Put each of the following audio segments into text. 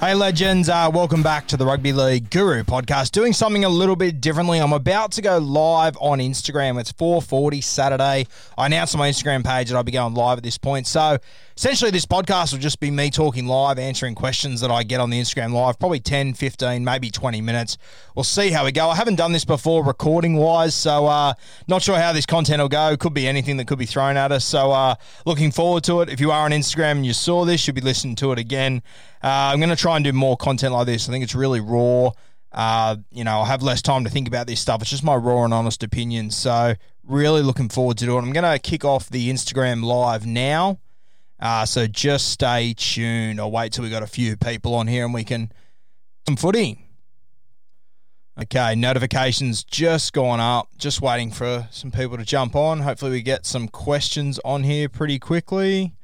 Hey, legends, uh, welcome back to the Rugby League Guru podcast. Doing something a little bit differently. I'm about to go live on Instagram. It's 4.40 Saturday. I announced on my Instagram page that I'll be going live at this point. So essentially, this podcast will just be me talking live, answering questions that I get on the Instagram live, probably 10, 15, maybe 20 minutes. We'll see how we go. I haven't done this before recording wise, so uh, not sure how this content will go. Could be anything that could be thrown at us. So uh, looking forward to it. If you are on Instagram and you saw this, you'll be listening to it again. Uh, I'm going to try and do more content like this. I think it's really raw. Uh, you know, I have less time to think about this stuff. It's just my raw and honest opinion. So, really looking forward to it. I'm going to kick off the Instagram live now. Uh, so, just stay tuned. I'll wait till we got a few people on here and we can some footy. Okay, notifications just gone up. Just waiting for some people to jump on. Hopefully, we get some questions on here pretty quickly.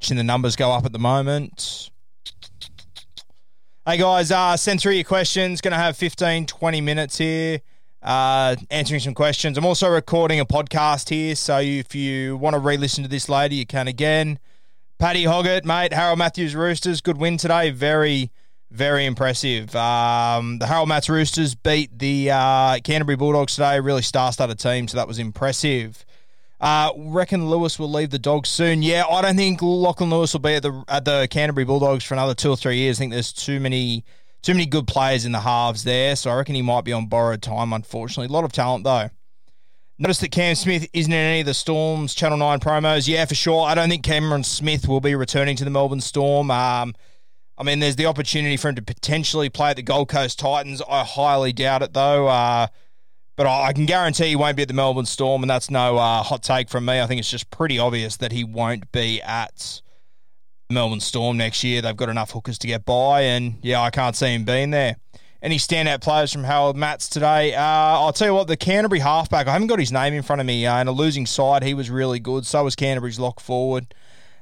Seeing the numbers go up at the moment. Hey guys, uh, send through your questions. Going to have 15, 20 minutes here uh, answering some questions. I'm also recording a podcast here, so if you want to re listen to this later, you can again. Paddy Hoggett, mate, Harold Matthews Roosters, good win today. Very, very impressive. Um, the Harold Matts Roosters beat the uh, Canterbury Bulldogs today. Really star-studded team, so that was impressive. Uh, reckon Lewis will leave the Dogs soon. Yeah, I don't think Lachlan Lewis will be at the at the Canterbury Bulldogs for another two or three years. I think there's too many too many good players in the halves there, so I reckon he might be on borrowed time. Unfortunately, a lot of talent though. Notice that Cam Smith isn't in any of the Storm's Channel Nine promos. Yeah, for sure. I don't think Cameron Smith will be returning to the Melbourne Storm. Um, I mean, there's the opportunity for him to potentially play at the Gold Coast Titans. I highly doubt it though. Uh, but I can guarantee he won't be at the Melbourne Storm, and that's no uh, hot take from me. I think it's just pretty obvious that he won't be at Melbourne Storm next year. They've got enough hookers to get by, and yeah, I can't see him being there. Any standout players from Harold Matts today? Uh, I'll tell you what, the Canterbury halfback, I haven't got his name in front of me. Uh, in a losing side, he was really good. So was Canterbury's lock forward.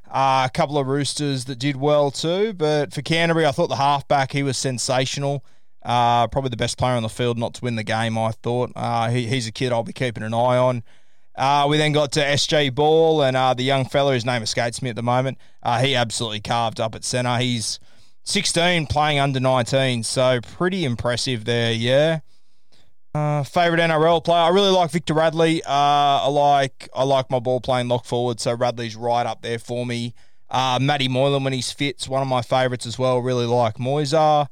Uh, a couple of Roosters that did well too, but for Canterbury, I thought the halfback, he was sensational. Uh, probably the best player on the field not to win the game, I thought. Uh, he, he's a kid I'll be keeping an eye on. Uh, we then got to SJ Ball and uh, the young fella, his name escapes me at the moment. Uh, he absolutely carved up at centre. He's 16 playing under 19, so pretty impressive there, yeah. Uh, favorite NRL player, I really like Victor Radley. Uh, I like I like my ball playing lock forward, so Radley's right up there for me. Uh, Matty Moylan when he's fit's one of my favourites as well. Really like Moisar.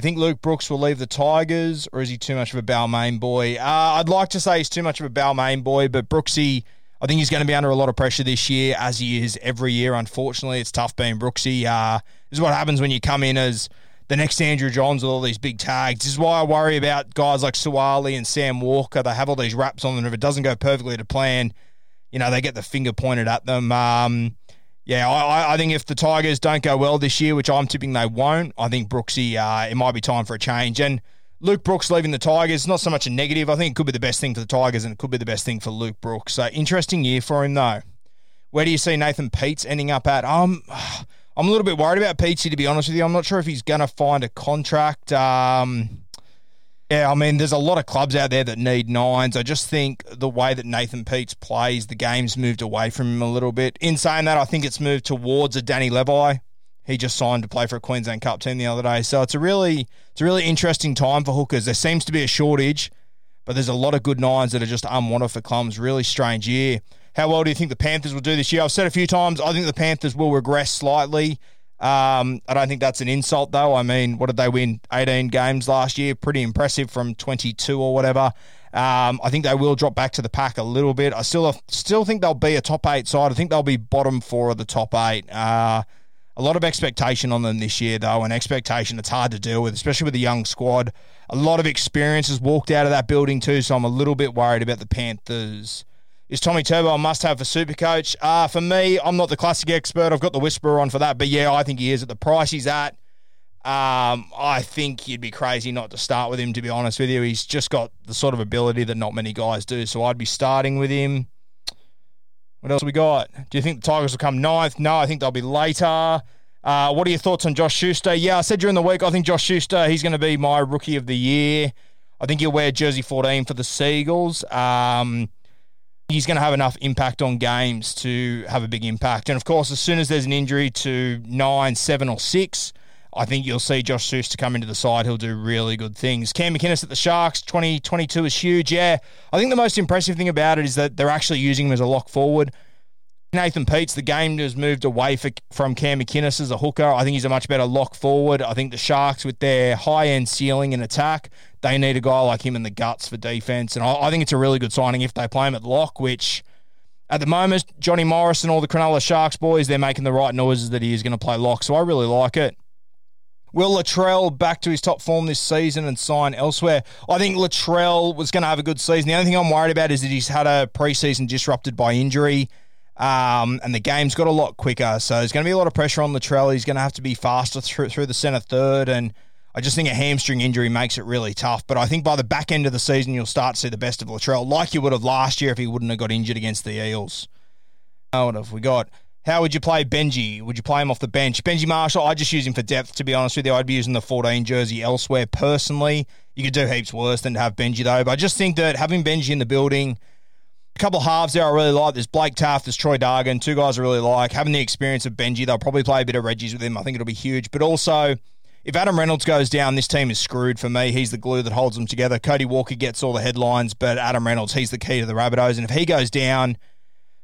You think Luke Brooks will leave the Tigers, or is he too much of a Balmain boy? Uh, I'd like to say he's too much of a Balmain boy, but Brooksy, I think he's going to be under a lot of pressure this year, as he is every year. Unfortunately, it's tough being Brooksy. Uh, this is what happens when you come in as the next Andrew Johns with all these big tags. This is why I worry about guys like Suaalii and Sam Walker. They have all these wraps on them. If it doesn't go perfectly to plan, you know, they get the finger pointed at them. Um, yeah, I, I think if the Tigers don't go well this year, which I'm tipping they won't, I think Brooksy, uh, it might be time for a change. And Luke Brooks leaving the Tigers, not so much a negative. I think it could be the best thing for the Tigers and it could be the best thing for Luke Brooks. So interesting year for him though. Where do you see Nathan Peats ending up at? Um, I'm a little bit worried about Peatsy to be honest with you. I'm not sure if he's going to find a contract. Um, yeah, I mean, there's a lot of clubs out there that need nines. I just think the way that Nathan Peats plays, the game's moved away from him a little bit. In saying that, I think it's moved towards a Danny Levi. He just signed to play for a Queensland Cup team the other day. So it's a really it's a really interesting time for hookers. There seems to be a shortage, but there's a lot of good nines that are just unwanted for clubs. Really strange year. How well do you think the Panthers will do this year? I've said a few times, I think the Panthers will regress slightly. Um, I don't think that's an insult, though. I mean, what did they win? 18 games last year. Pretty impressive from 22 or whatever. Um, I think they will drop back to the pack a little bit. I still still think they'll be a top eight side. I think they'll be bottom four of the top eight. Uh, a lot of expectation on them this year, though, and expectation it's hard to deal with, especially with a young squad. A lot of experience has walked out of that building, too, so I'm a little bit worried about the Panthers. Is Tommy Turbo a must have for Supercoach? Uh, for me, I'm not the classic expert. I've got the whisperer on for that, but yeah, I think he is at the price he's at. Um, I think you'd be crazy not to start with him, to be honest with you. He's just got the sort of ability that not many guys do, so I'd be starting with him. What else we got? Do you think the Tigers will come ninth? No, I think they'll be later. Uh, what are your thoughts on Josh Schuster? Yeah, I said during the week, I think Josh Schuster, he's going to be my rookie of the year. I think he'll wear jersey 14 for the Seagulls. Um, he's going to have enough impact on games to have a big impact. And of course, as soon as there's an injury to nine, seven, or six, I think you'll see Josh Schuster come into the side. He'll do really good things. Cam McInnes at the Sharks, 2022 is huge. Yeah, I think the most impressive thing about it is that they're actually using him as a lock forward. Nathan Peats, the game has moved away for, from Cam McInnes as a hooker. I think he's a much better lock forward. I think the Sharks, with their high end ceiling and attack, they need a guy like him in the guts for defense. And I, I think it's a really good signing if they play him at lock, which at the moment, Johnny Morris and all the Cronulla Sharks boys, they're making the right noises that he is going to play lock. So I really like it. Will Latrell back to his top form this season and sign elsewhere? I think Latrell was going to have a good season. The only thing I'm worried about is that he's had a preseason disrupted by injury. Um, and the game's got a lot quicker, so there's going to be a lot of pressure on Latrell. He's going to have to be faster through, through the centre third, and I just think a hamstring injury makes it really tough. But I think by the back end of the season, you'll start to see the best of Latrell, like you would have last year if he wouldn't have got injured against the Eels. Oh, what have we got? How would you play Benji? Would you play him off the bench? Benji Marshall, I just use him for depth, to be honest with you. I'd be using the 14 jersey elsewhere personally. You could do heaps worse than to have Benji, though. But I just think that having Benji in the building – couple halves there I really like. There's Blake Taaffe, there's Troy Dargan, two guys I really like. Having the experience of Benji, they'll probably play a bit of Reggie's with him. I think it'll be huge. But also, if Adam Reynolds goes down, this team is screwed for me. He's the glue that holds them together. Cody Walker gets all the headlines, but Adam Reynolds, he's the key to the Rabbitohs. And if he goes down,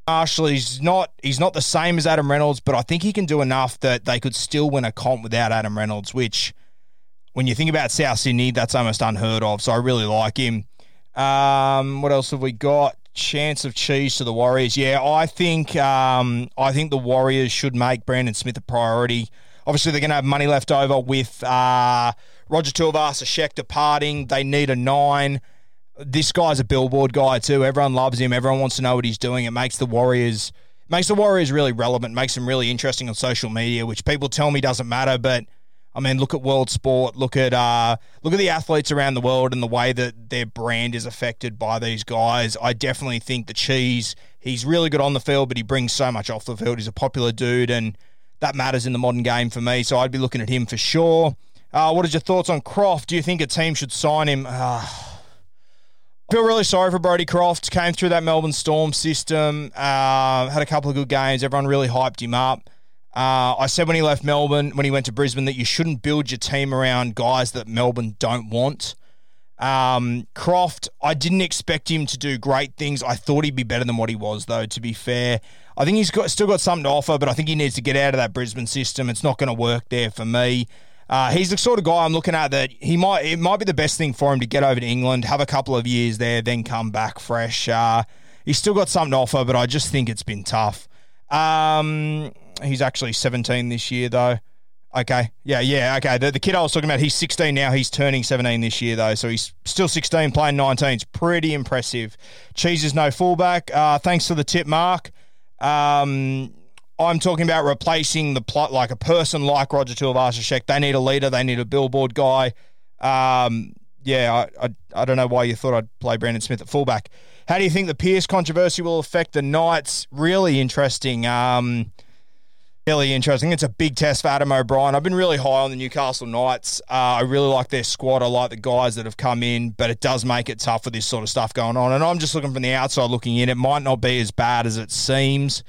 Marshall, he's not he's not the same as Adam Reynolds, but I think he can do enough that they could still win a comp without Adam Reynolds, which when you think about South Sydney, that's almost unheard of. So I really like him. Um, what else have we got? Chance of cheese to the Warriors. Yeah, I think um, I think the Warriors should make Brandon Smith a priority. Obviously, they're going to have money left over with uh, Roger Tuivasa-Sheck departing. They need a nine. This guy's a billboard guy too. Everyone loves him. Everyone wants to know what he's doing. It makes the Warriors makes the Warriors really relevant. Makes them really interesting on social media, which people tell me doesn't matter, but I mean, look at world sport. Look at uh, look at the athletes around the world and the way that their brand is affected by these guys. I definitely think the cheese. He's really good on the field, but he brings so much off the field. He's a popular dude, and that matters in the modern game for me. So I'd be looking at him for sure. Uh, what is your thoughts on Croft? Do you think a team should sign him? Uh, I feel really sorry for Brody Croft. Came through that Melbourne Storm system. Uh, had a couple of good games. Everyone really hyped him up. Uh, I said when he left Melbourne, when he went to Brisbane, that you shouldn't build your team around guys that Melbourne don't want. Um, Croft, I didn't expect him to do great things. I thought he'd be better than what he was, though. To be fair, I think he's got still got something to offer, but I think he needs to get out of that Brisbane system. It's not going to work there for me. Uh, he's the sort of guy I'm looking at that he might it might be the best thing for him to get over to England, have a couple of years there, then come back fresh. Uh, he's still got something to offer, but I just think it's been tough. Um, He's actually 17 this year, though. Okay. Yeah, yeah, okay. The, the kid I was talking about, he's 16 now. He's turning 17 this year, though. So he's still 16, playing 19. It's pretty impressive. Cheese is no fullback. Uh, thanks for the tip, Mark. Um, I'm talking about replacing the plot like a person like Roger Tuivasa-Sheck. They need a leader. They need a billboard guy. Um, yeah, I, I, I don't know why you thought I'd play Brandon Smith at fullback. How do you think the Pearce controversy will affect the Knights? Really interesting. Um, really interesting. It's a big test for Adam O'Brien. I've been really high on the Newcastle Knights. Uh, I really like their squad. I like the guys that have come in, but it does make it tough with this sort of stuff going on. And I'm just looking from the outside looking in. It might not be as bad as it seems.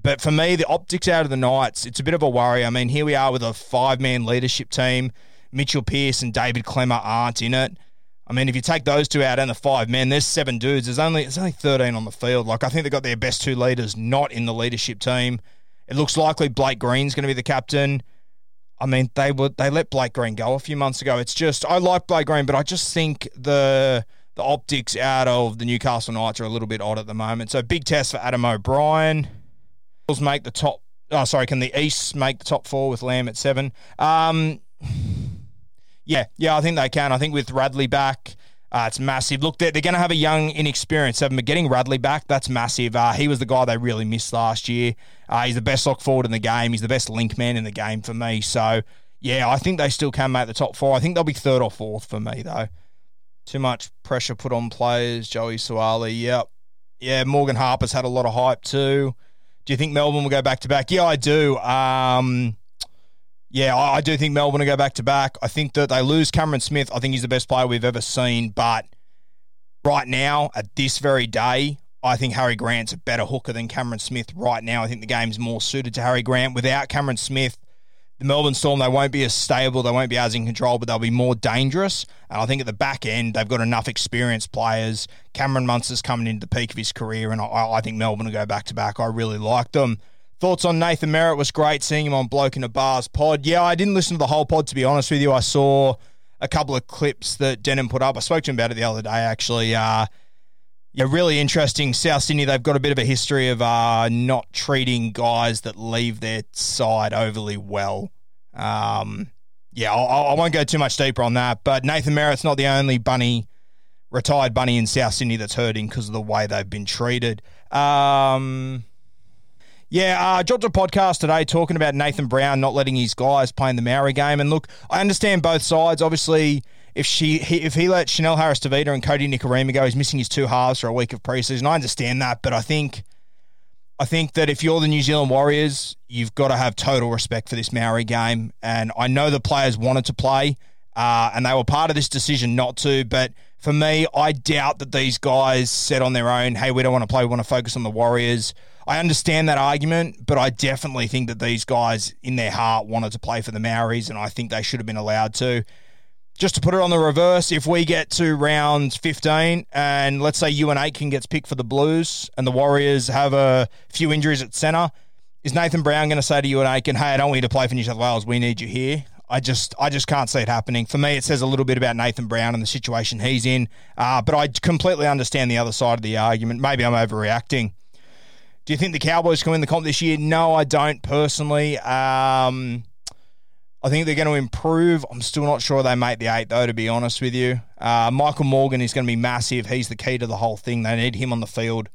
But for me, the optics out of the Knights, it's a bit of a worry. I mean, here we are with a five man leadership team. Mitchell Pearce and David Klemmer aren't in it. I mean, if you take those two out and the five men, there's seven dudes. There's only there's only 13 on the field. Like I think they've got their best two leaders not in the leadership team. It looks likely Blake Green's going to be the captain. I mean, they would they let Blake Green go a few months ago. It's just I like Blake Green, but I just think the the optics out of the Newcastle Knights are a little bit odd at the moment. So big test for Adam O'Brien. Make the top. Oh, sorry. Can the East make the top four with Lamb at seven? Um, yeah, yeah, I think they can. I think with Radley back, uh, it's massive. Look, they're, they're going to have a young, inexperienced seven, but getting Radley back, that's massive. Uh, he was the guy they really missed last year. Uh, he's the best lock forward in the game. He's the best link man in the game for me. So, yeah, I think they still can make the top four. I think they'll be third or fourth for me, though. Too much pressure put on players. Joey Suaalii, yep. Yeah, Morgan Harper's had a lot of hype too. Do you think Melbourne will go back to back? Yeah, I do. Um, yeah, I, do think Melbourne will go back to back. I think that they lose Cameron Smith. I think he's the best player we've ever seen. But right now, at this very day, I think Harry Grant's a better hooker than Cameron Smith right now. I think the game's more suited to Harry Grant. Without Cameron Smith, the Melbourne Storm, they won't be as stable, they won't be as in control, but they'll be more dangerous. And I think at the back end, they've got enough experienced players. Cameron Munster's coming into the peak of his career, and I, I think Melbourne will go back to back. I really like them. Thoughts on Nathan Merritt was great seeing him on Bloke in a Bars pod. Yeah, I didn't listen to the whole pod to be honest with you. I saw a couple of clips that Denan put up. I spoke to him about it the other day actually. Uh, yeah, really interesting. South Sydney, they've got a bit of a history of uh, not treating guys that leave their side overly well. Um, yeah, I will not go too much deeper on that. But Nathan Merritt's not the only bunny, retired bunny in South Sydney that's hurting because of the way they've been treated. Um, yeah, uh, dropped a podcast today talking about Nathan Brown not letting his guys play in the Maori game. And look, I understand both sides. Obviously, if she he, if he let Chanel Harris Tavita and Kodi Nikorima go, he's missing his two halves for a week of preseason. I understand that, but I think I think that if you're the New Zealand Warriors, you've got to have total respect for this Maori game. And I know the players wanted to play, uh, and they were part of this decision not to. But for me, I doubt that these guys said on their own, "Hey, we don't want to play. We want to focus on the Warriors." I understand that argument, but I definitely think that these guys in their heart wanted to play for the Maoris, and I think they should have been allowed to. Just to put it on the reverse, if we get to round 15 and let's say Euan Aitken gets picked for the Blues and the Warriors have a few injuries at centre, is Nathan Brown going to say to Euan Aitken, hey, I don't want you to play for New South Wales, we need you here? I just I just can't see it happening. For me, it says a little bit about Nathan Brown and the situation he's in. Uh, but I completely understand the other side of the argument. Maybe I'm overreacting. Do you think the Cowboys can win the comp this year? No, I don't personally. Um, I think they're going to improve. I'm still not sure they make the eight, though, to be honest with you. Uh, Michael Morgan is going to be massive. He's the key to the whole thing. They need him on the field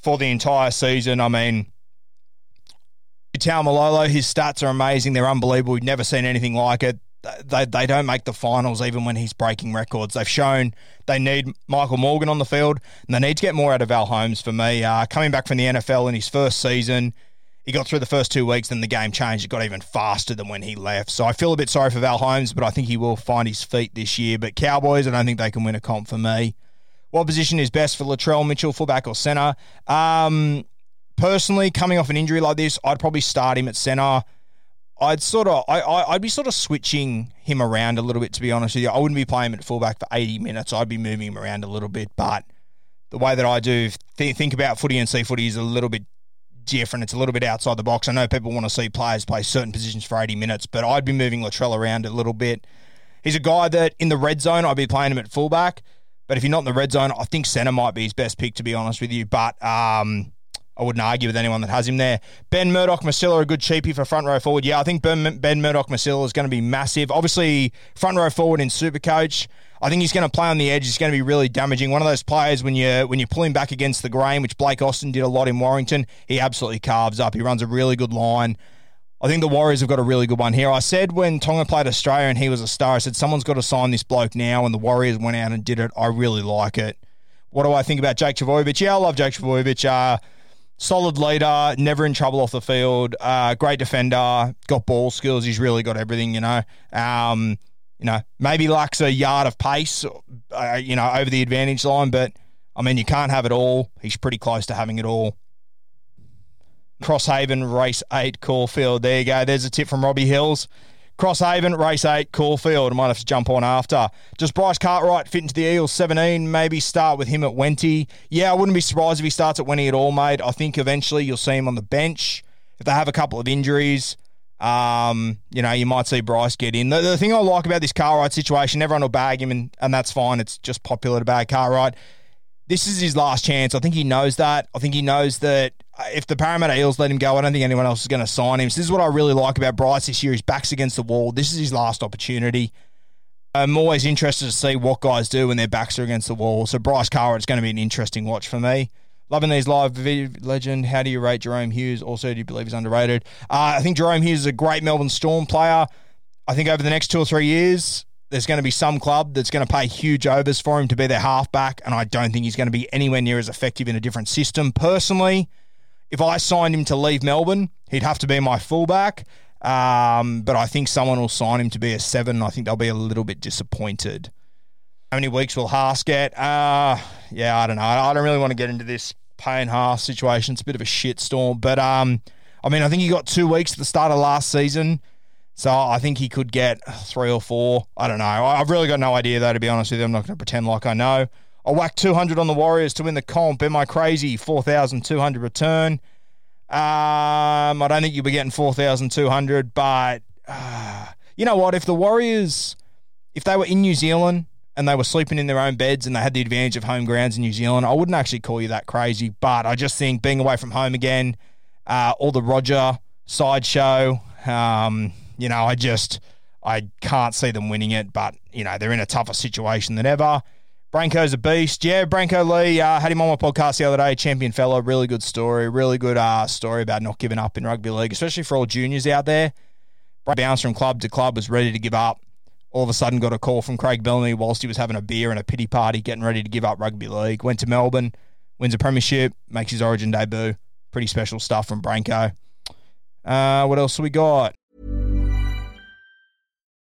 for the entire season. I mean, Taumalolo, his stats are amazing. They're unbelievable. We've never seen anything like it they, they don't make the finals even when he's breaking records. They've shown they need Michael Morgan on the field and they need to get more out of Val Holmes for me. Uh, coming back from the NFL in his first season, he got through the first two weeks, then the game changed. It got even faster than when he left. So I feel a bit sorry for Val Holmes, but I think he will find his feet this year. But Cowboys, I don't think they can win a comp for me. What position is best for Latrell Mitchell, fullback or centre? Um, personally, coming off an injury like this, I'd probably start him at centre. I'd sort of, I, I, would be sort of switching him around a little bit. To be honest with you, I wouldn't be playing him at fullback for eighty minutes. I'd be moving him around a little bit. But the way that I do th- think about footy and see footy is a little bit different. It's a little bit outside the box. I know people want to see players play certain positions for eighty minutes, but I'd be moving Latrell around a little bit. He's a guy that in the red zone, I'd be playing him at fullback. But if you're not in the red zone, I think centre might be his best pick, to be honest with you. But um, I wouldn't argue with anyone that has him there. Ben Murdoch Masila, a good cheapie for front row forward. Yeah, I think Ben, ben Murdoch Masila is going to be massive. Obviously, front row forward in Supercoach. I think he's going to play on the edge. He's going to be really damaging. One of those players when you when you pull him back against the grain, which Blake Austin did a lot in Warrington, he absolutely carves up. He runs a really good line. I think the Warriors have got a really good one here. I said when Tonga played Australia and he was a star, I said someone's got to sign this bloke now, and the Warriors went out and did it. I really like it. What do I think about Jake Trbojevic? Yeah, I love Jake Trbojevic. Uh, solid leader, never in trouble off the field, uh, great defender, got ball skills. He's really got everything, you know. Um, you know, maybe lacks a yard of pace, uh, you know, over the advantage line, but I mean, you can't have it all. He's pretty close to having it all. Crosshaven, race eight, Caulfield. There you go. There's a tip from Robbie Hills. Crosshaven, race eight, Caulfield. I might have to jump on after. Just Bryce Cartwright fit into the Eels 17. Maybe start with him at Wenty. Yeah, I wouldn't be surprised if he starts at Wenty at all, mate. I think eventually you'll see him on the bench. If they have a couple of injuries, um, you know, you might see Bryce get in. The, the thing I like about this Cartwright situation, everyone will bag him, and, and that's fine. It's just popular to bag Cartwright. This is his last chance. I think he knows that. I think he knows that if the Parramatta Eels let him go, I don't think anyone else is going to sign him. So this is what I really like about Bryce this year. His back's against the wall. This is his last opportunity. I'm always interested to see what guys do when their backs are against the wall. So Bryce Carr, it's going to be an interesting watch for me. Loving these live legend. How do you rate Jahrome Hughes? Also, do you believe he's underrated? Uh, I think Jahrome Hughes is a great Melbourne Storm player. I think over the next two or three years, there's going to be some club that's going to pay huge overs for him to be their halfback, and I don't think he's going to be anywhere near as effective in a different system. Personally, if I signed him to leave Melbourne, he'd have to be my fullback. Um, but I think someone will sign him to be a seven. I think they'll be a little bit disappointed. How many weeks will Haas get? Uh, yeah, I don't know. I don't really want to get into this Payne Haas situation. It's a bit of a shitstorm. But um, I mean, I think he got two weeks at the start of last season. So I think he could get three or four. I don't know. I've really got no idea, though, to be honest with you. I'm not going to pretend like I know. I whacked 200 on the Warriors to win the comp. Am I crazy? 4,200 return. Um, I don't think you'll be getting 4,200, but uh, you know what? If the Warriors, if they were in New Zealand and they were sleeping in their own beds and they had the advantage of home grounds in New Zealand, I wouldn't actually call you that crazy. But I just think being away from home again, uh, all the Roger sideshow, um, you know, I just I can't see them winning it. But you know, they're in a tougher situation than ever. Brenko's a beast. Yeah, Brenko Lee uh, had him on my podcast the other day. Champion fellow, really good story. Really good uh, story about not giving up in rugby league, especially for all juniors out there. Bounced from club to club, was ready to give up. All of a sudden, got a call from Craig Bellamy whilst he was having a beer and a pity party, getting ready to give up rugby league. Went to Melbourne, wins a premiership, makes his Origin debut. Pretty special stuff from Brenko. Uh, what else we got?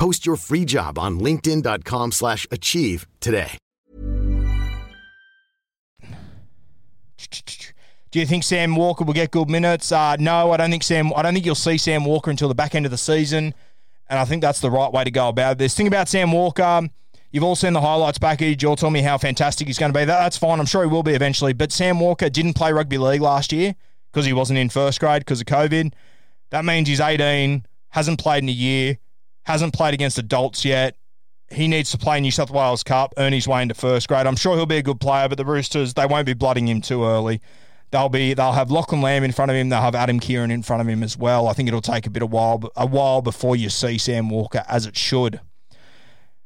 Post your free job on linkedin.com slash achieve today. Do you think Sam Walker will get good minutes? Uh, no, I don't think Sam. I don't think you'll see Sam Walker until the back end of the season, and I think that's the right way to go about this. Thing about Sam Walker, you've all seen the highlights package. You'll tell me how fantastic he's going to be. That, that's fine. I'm sure he will be eventually. But Sam Walker didn't play rugby league last year because he wasn't in first grade because of COVID. That means he's 18, hasn't played in a year, hasn't played against adults yet. He needs to play New South Wales Cup, earn his way into first grade. I'm sure he'll be a good player, but the Roosters they won't be blooding him too early. They'll be they'll have Lachlan Lamb in front of him. They'll have Adam Keighran in front of him as well. I think it'll take a bit of while a while before you see Sam Walker as it should.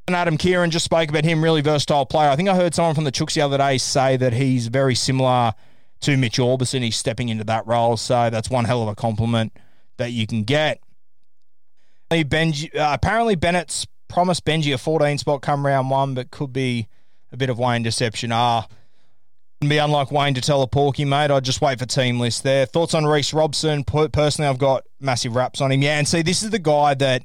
And Adam Keighran just spoke about him, really versatile player. I think I heard someone from the Chooks the other day say that he's very similar to Mitch Aubusson. He's stepping into that role, so that's one hell of a compliment that you can get. Benji, uh, apparently Bennett's promised Benji a 14 spot come round one, but could be a bit of Wayne deception. Ah, would be unlike Wayne to tell a porky, mate. I'd just wait for team list there. Thoughts on Reece Robson? Personally, I've got massive raps on him. Yeah, and see, this is the guy that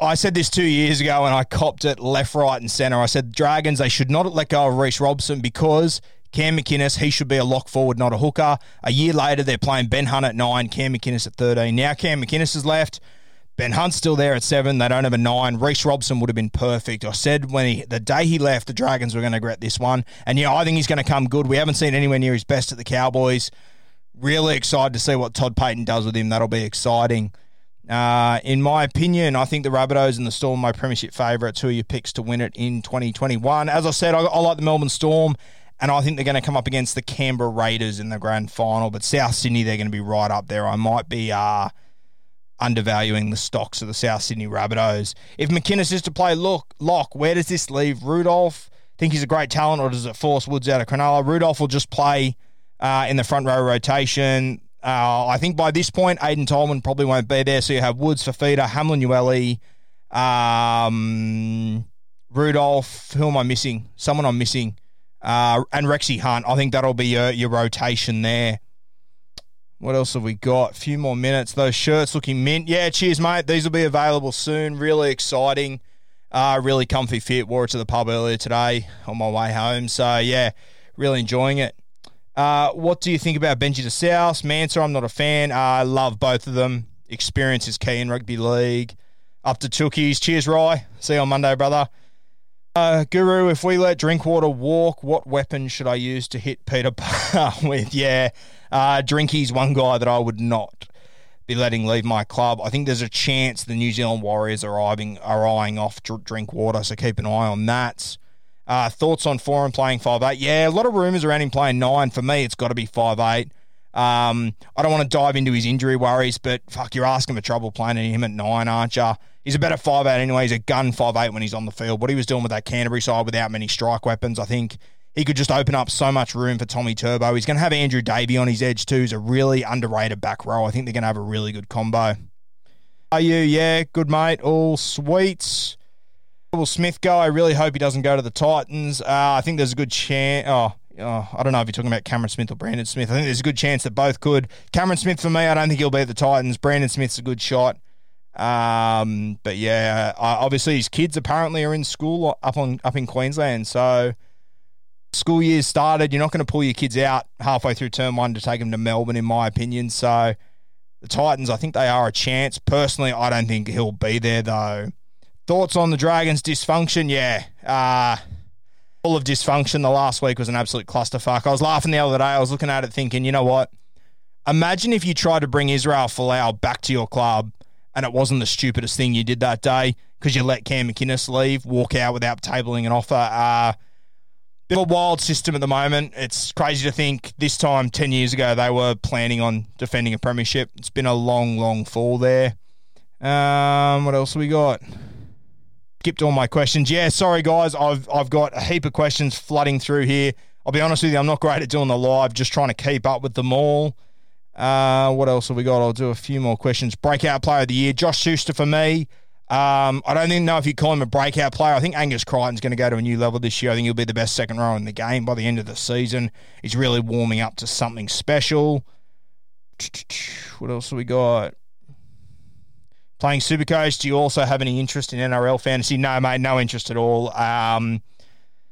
I said this two years ago and I copped it left, right, and centre. I said, Dragons, they should not let go of Reece Robson because Cam McInnes, he should be a lock forward, not a hooker. A year later, they're playing Ben Hunt at nine, Cam McInnes at 13. Now Cam McInnes has left. Ben Hunt's still there at seven. They don't have a nine. Reece Robson would have been perfect. I said when he the day he left, the Dragons were going to regret this one. And yeah, I think he's going to come good. We haven't seen anywhere near his best at the Cowboys. Really excited to see what Todd Payten does with him. That'll be exciting. Uh, in my opinion, I think the Rabbitohs and the Storm are my premiership favourites. Who are your picks to win it in 2021? As I said, I, I like the Melbourne Storm, and I think they're going to come up against the Canberra Raiders in the grand final. But South Sydney, they're going to be right up there. I might be uh, undervaluing the stocks of the South Sydney Rabbitohs. If McInnes is to play look, lock, where does this leave Rudolf? Think he's a great talent, or does it force Woods out of Cronulla? Rudolf will just play uh, in the front row rotation. Uh, I think by this point, Aiden Tolman probably won't be there. So you have Woods, Fifita, Hamlin Uele, um, Rudolf. Who am I missing? Someone I'm missing. Uh, and Rexy Hunt. I think that'll be your, your rotation there. What else have we got? A few more minutes. Those shirts looking mint. Yeah, cheers, mate. These will be available soon. Really exciting. Uh, really comfy fit. Wore it to the pub earlier today on my way home. So, yeah, really enjoying it. Uh, what do you think about Benji de South? Mansour, I'm not a fan. Uh, I love both of them. Experience is key in rugby league. Up to Tookies. Cheers, Rye. See you on Monday, brother. Uh, Guru, if we let Drinkwater walk, what weapon should I use to hit Peter Parr with? Yeah, uh, Drinky's one guy that I would not be letting leave my club. I think there's a chance the New Zealand Warriors are eyeing, are eyeing off Drinkwater, so keep an eye on that. Uh, thoughts on Foran playing five eight? Yeah, a lot of rumours around him playing nine. For me, it's got to be five eight. Um, I don't want to dive into his injury worries, but fuck, you're asking for trouble playing him at nine, aren't you? He's a better five eight anyway. He's a gun five eight when he's on the field. What he was doing with that Canterbury side without many strike weapons, I think he could just open up so much room for Tommy Turbo. He's going to have Andrew Davey on his edge too. He's a really underrated back row. I think they're going to have a really good combo. Are you? Yeah, good mate. All sweets. Will Smith go? I really hope he doesn't go to the Titans. Uh, I think there's a good chance. Oh, oh, I don't know if you're talking about Cameron Smith or Brandon Smith. I think there's a good chance that both could. Cameron Smith for me, I don't think he'll be at the Titans. Brandon Smith's a good shot. Um, but yeah, uh, obviously his kids apparently are in school up on up in Queensland, so school year's started. You're not going to pull your kids out halfway through term one to take them to Melbourne, in my opinion. So the Titans, I think they are a chance. Personally, I don't think he'll be there though. Thoughts on the Dragons' dysfunction? Yeah. Uh, full of dysfunction. The last week was an absolute clusterfuck. I was laughing the other day. I was looking at it thinking, you know what? Imagine if you tried to bring Israel Folau back to your club and it wasn't the stupidest thing you did that day because you let Cam McInnes leave, walk out without tabling an offer. Uh, bit of a wild system at the moment. It's crazy to think this time 10 years ago they were planning on defending a premiership. It's been a long, long fall there. Um, what else have we got? skipped all my questions. Yeah, sorry guys, I've I've got a heap of questions flooding through here. I'll be honest with you, I'm not great at doing the live, just trying to keep up with them all. Uh, what else have we got? I'll do a few more questions. Breakout player of the year, Josh Schuster for me. Um, I don't even know if you call him a breakout player. I think Angus Crichton's going to go to a new level this year. I think he'll be the best second row in the game by the end of the season. He's really warming up to something special. What else have we got? playing Supercoach. Do you also have any interest in NRL fantasy? No, mate, no interest at all. Um,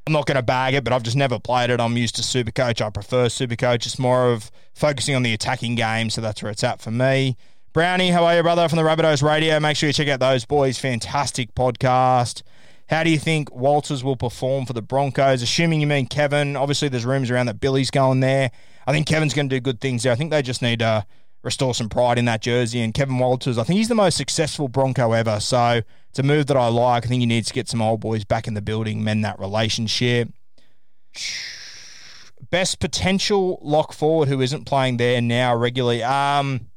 I'm not going to bag it, but I've just never played it. I'm used to Supercoach. I prefer Supercoach. It's more of focusing on the attacking game, so that's where it's at for me. Brownie, how are you, brother? From the Rabbitohs Radio. Make sure you check out those boys. Fantastic podcast. How do you think Walters will perform for the Broncos? Assuming you mean Kevin. Obviously, there's rumors around that Billy's going there. I think Kevin's going to do good things there. I think they just need to restore some pride in that jersey. And Kevin Walters, I think he's the most successful Bronco ever. So it's a move that I like. I think he needs to get some old boys back in the building, mend that relationship. Best potential lock forward who isn't playing there now regularly. Um,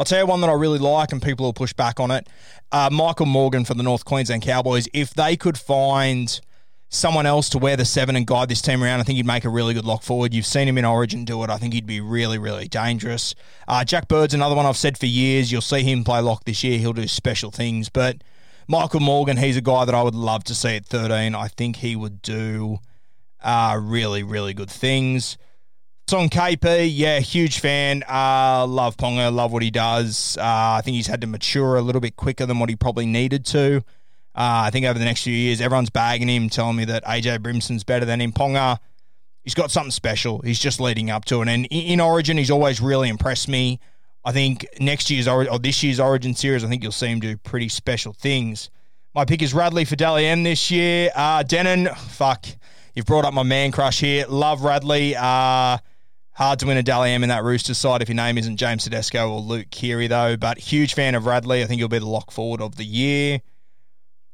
I'll tell you one that I really like, and people will push back on it. Uh, Michael Morgan for the North Queensland Cowboys. If they could find someone else to wear the seven and guide this team around, I think he'd make a really good lock forward. You've seen him in Origin do it. I think he'd be really, really dangerous. Uh, Jack Bird's another one I've said for years. You'll see him play lock this year. He'll do special things. But Michael Morgan, he's a guy that I would love to see at 13. I think he would do uh, really, really good things. Song KP, yeah, huge fan. Uh, love Ponga, love what he does. Uh, I think he's had to mature a little bit quicker than what he probably needed to. Uh, I think over the next few years, everyone's bagging him, telling me that AJ Brimson's better than him. Ponga, he's got something special. He's just leading up to it. And in Origin, he's always really impressed me. I think next year's or this year's Origin series, I think you'll see him do pretty special things. My pick is Radley for Dally M this year. Uh, Denan, fuck, you've brought up my man crush here. Love Radley. Uh, Hard to win a Dally M in that Roosters side if your name isn't James Tedesco or Luke Keary, though. But huge fan of Radley. I think he'll be the lock forward of the year.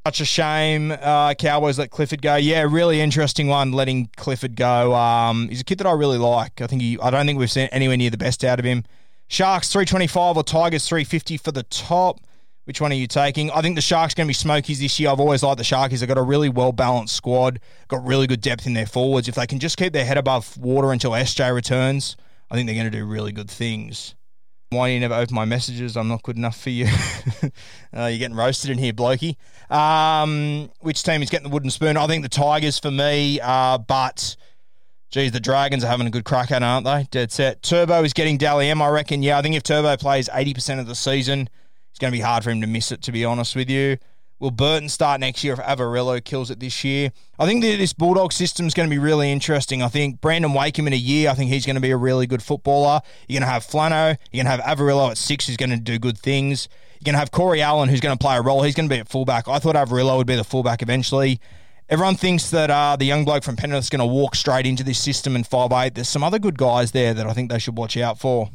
Such a shame. Uh, Cowboys let Clifford go. Yeah, really interesting one. Letting Clifford go. Um, he's a kid that I really like. I think he. I don't think we've seen anywhere near the best out of him. Sharks three twenty five or Tigers three fifty for the top. Which one are you taking? I think the Sharks going to be smokies this year. I've always liked the Sharkies. They've got a really well balanced squad. Got really good depth in their forwards. If they can just keep their head above water until SJ returns, I think they're going to do really good things. Why do you never open my messages? I'm not good enough for you. uh, you're getting roasted in here, blokey. Um, which team is getting the wooden spoon? I think the Tigers for me, uh, but geez, the Dragons are having a good crack at it, aren't they? Dead set. Turbo is getting Dally M, I reckon. Yeah, I think if Turbo plays 80% of the season, it's going to be hard for him to miss it, to be honest with you. Will Burton start next year if Averillo kills it this year? I think that this Bulldog system is going to be really interesting. I think Brandon Wakeham in a year, I think he's going to be a really good footballer. You're going to have Flano. You're going to have Averillo at six, who's going to do good things. You're going to have Corey Allen, who's going to play a role. He's going to be at fullback. I thought Averillo would be the fullback eventually. Everyone thinks that uh, the young bloke from Penrith is going to walk straight into this system in 5'8. There's some other good guys there that I think they should watch out for.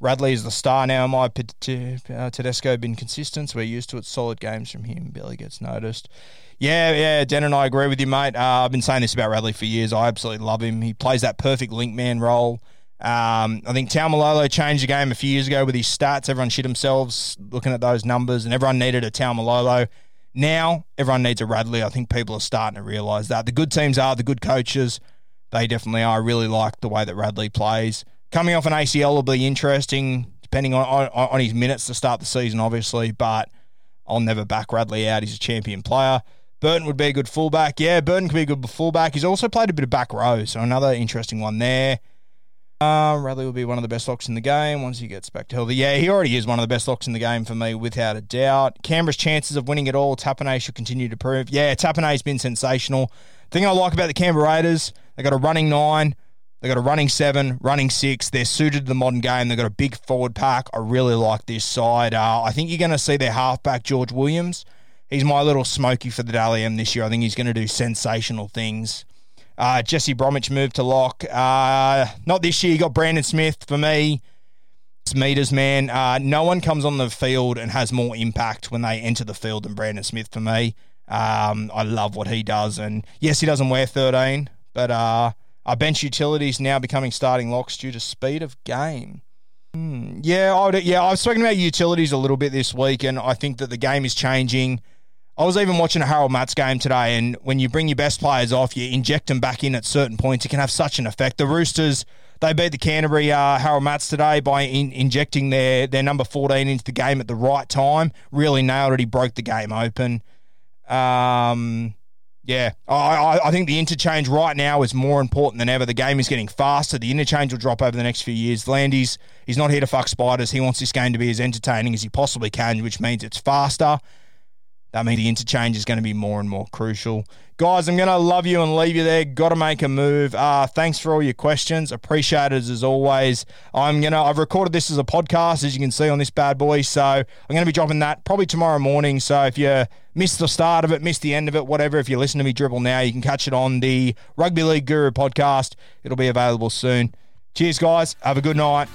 Radley is the star now. My uh, Tedesco been consistent, we're used to it. Solid games from him. Billy gets noticed. Yeah, yeah, Den and I agree with you, mate. Uh, I've been saying this about Radley for years. I absolutely love him. He plays that perfect link man role. Um, I think Taumalolo changed the game a few years ago with his stats. Everyone shit themselves looking at those numbers, and everyone needed a Taumalolo. Now, everyone needs a Radley. I think people are starting to realise that. The good teams are the good coaches. They definitely are. I really like the way that Radley plays. Coming off an ACL will be interesting, depending on, on, on his minutes to start the season, obviously, but I'll never back Radley out. He's a champion player. Burton would be a good fullback. Yeah, Burton could be a good fullback. He's also played a bit of back row, so another interesting one there. Uh, Radley will be one of the best locks in the game once he gets back to healthy. Yeah, he already is one of the best locks in the game for me, without a doubt. Canberra's chances of winning it all, Tapine should continue to prove. Yeah, Tapine's been sensational. Thing I like about the Canberra Raiders, they got a running nine. They've got a running seven, running six. They're suited to the modern game. They've got a big forward pack. I really like this side. Uh, I think you're going to see their halfback, George Williams. He's my little smoky for the Dally M this year. I think he's going to do sensational things. Uh, Jesse Bromwich moved to lock. Uh, not this year. You got Brandon Smith for me. It's meters, man. Uh, no one comes on the field and has more impact when they enter the field than Brandon Smith for me. Um, I love what he does. And yes, he doesn't wear 13, but our bench utilities now becoming starting locks due to speed of game. Hmm. Yeah, I would, yeah, I've spoken about utilities a little bit this week, and I think that the game is changing. I was even watching a Harold Matts game today, and when you bring your best players off, you inject them back in at certain points, it can have such an effect. The Roosters, they beat the Canterbury uh, Harold Matts today by in, injecting their, their number 14 into the game at the right time. Really nailed it. He broke the game open. Um, yeah, I, I think the interchange right now is more important than ever. The game is getting faster. The interchange will drop over the next few years. Landy's he's not here to fuck spiders. He wants this game to be as entertaining as he possibly can, which means it's faster. That means the interchange is going to be more and more crucial. Guys, I'm going to love you and leave you there. Got to make a move. Uh, thanks for all your questions. Appreciate it as always. I'm going to, I've recorded this as a podcast, as you can see on this bad boy. So I'm going to be dropping that probably tomorrow morning. So if you missed the start of it, missed the end of it, whatever, if you listen to me dribble now, you can catch it on the Rugby League Guru podcast. It'll be available soon. Cheers, guys. Have a good night.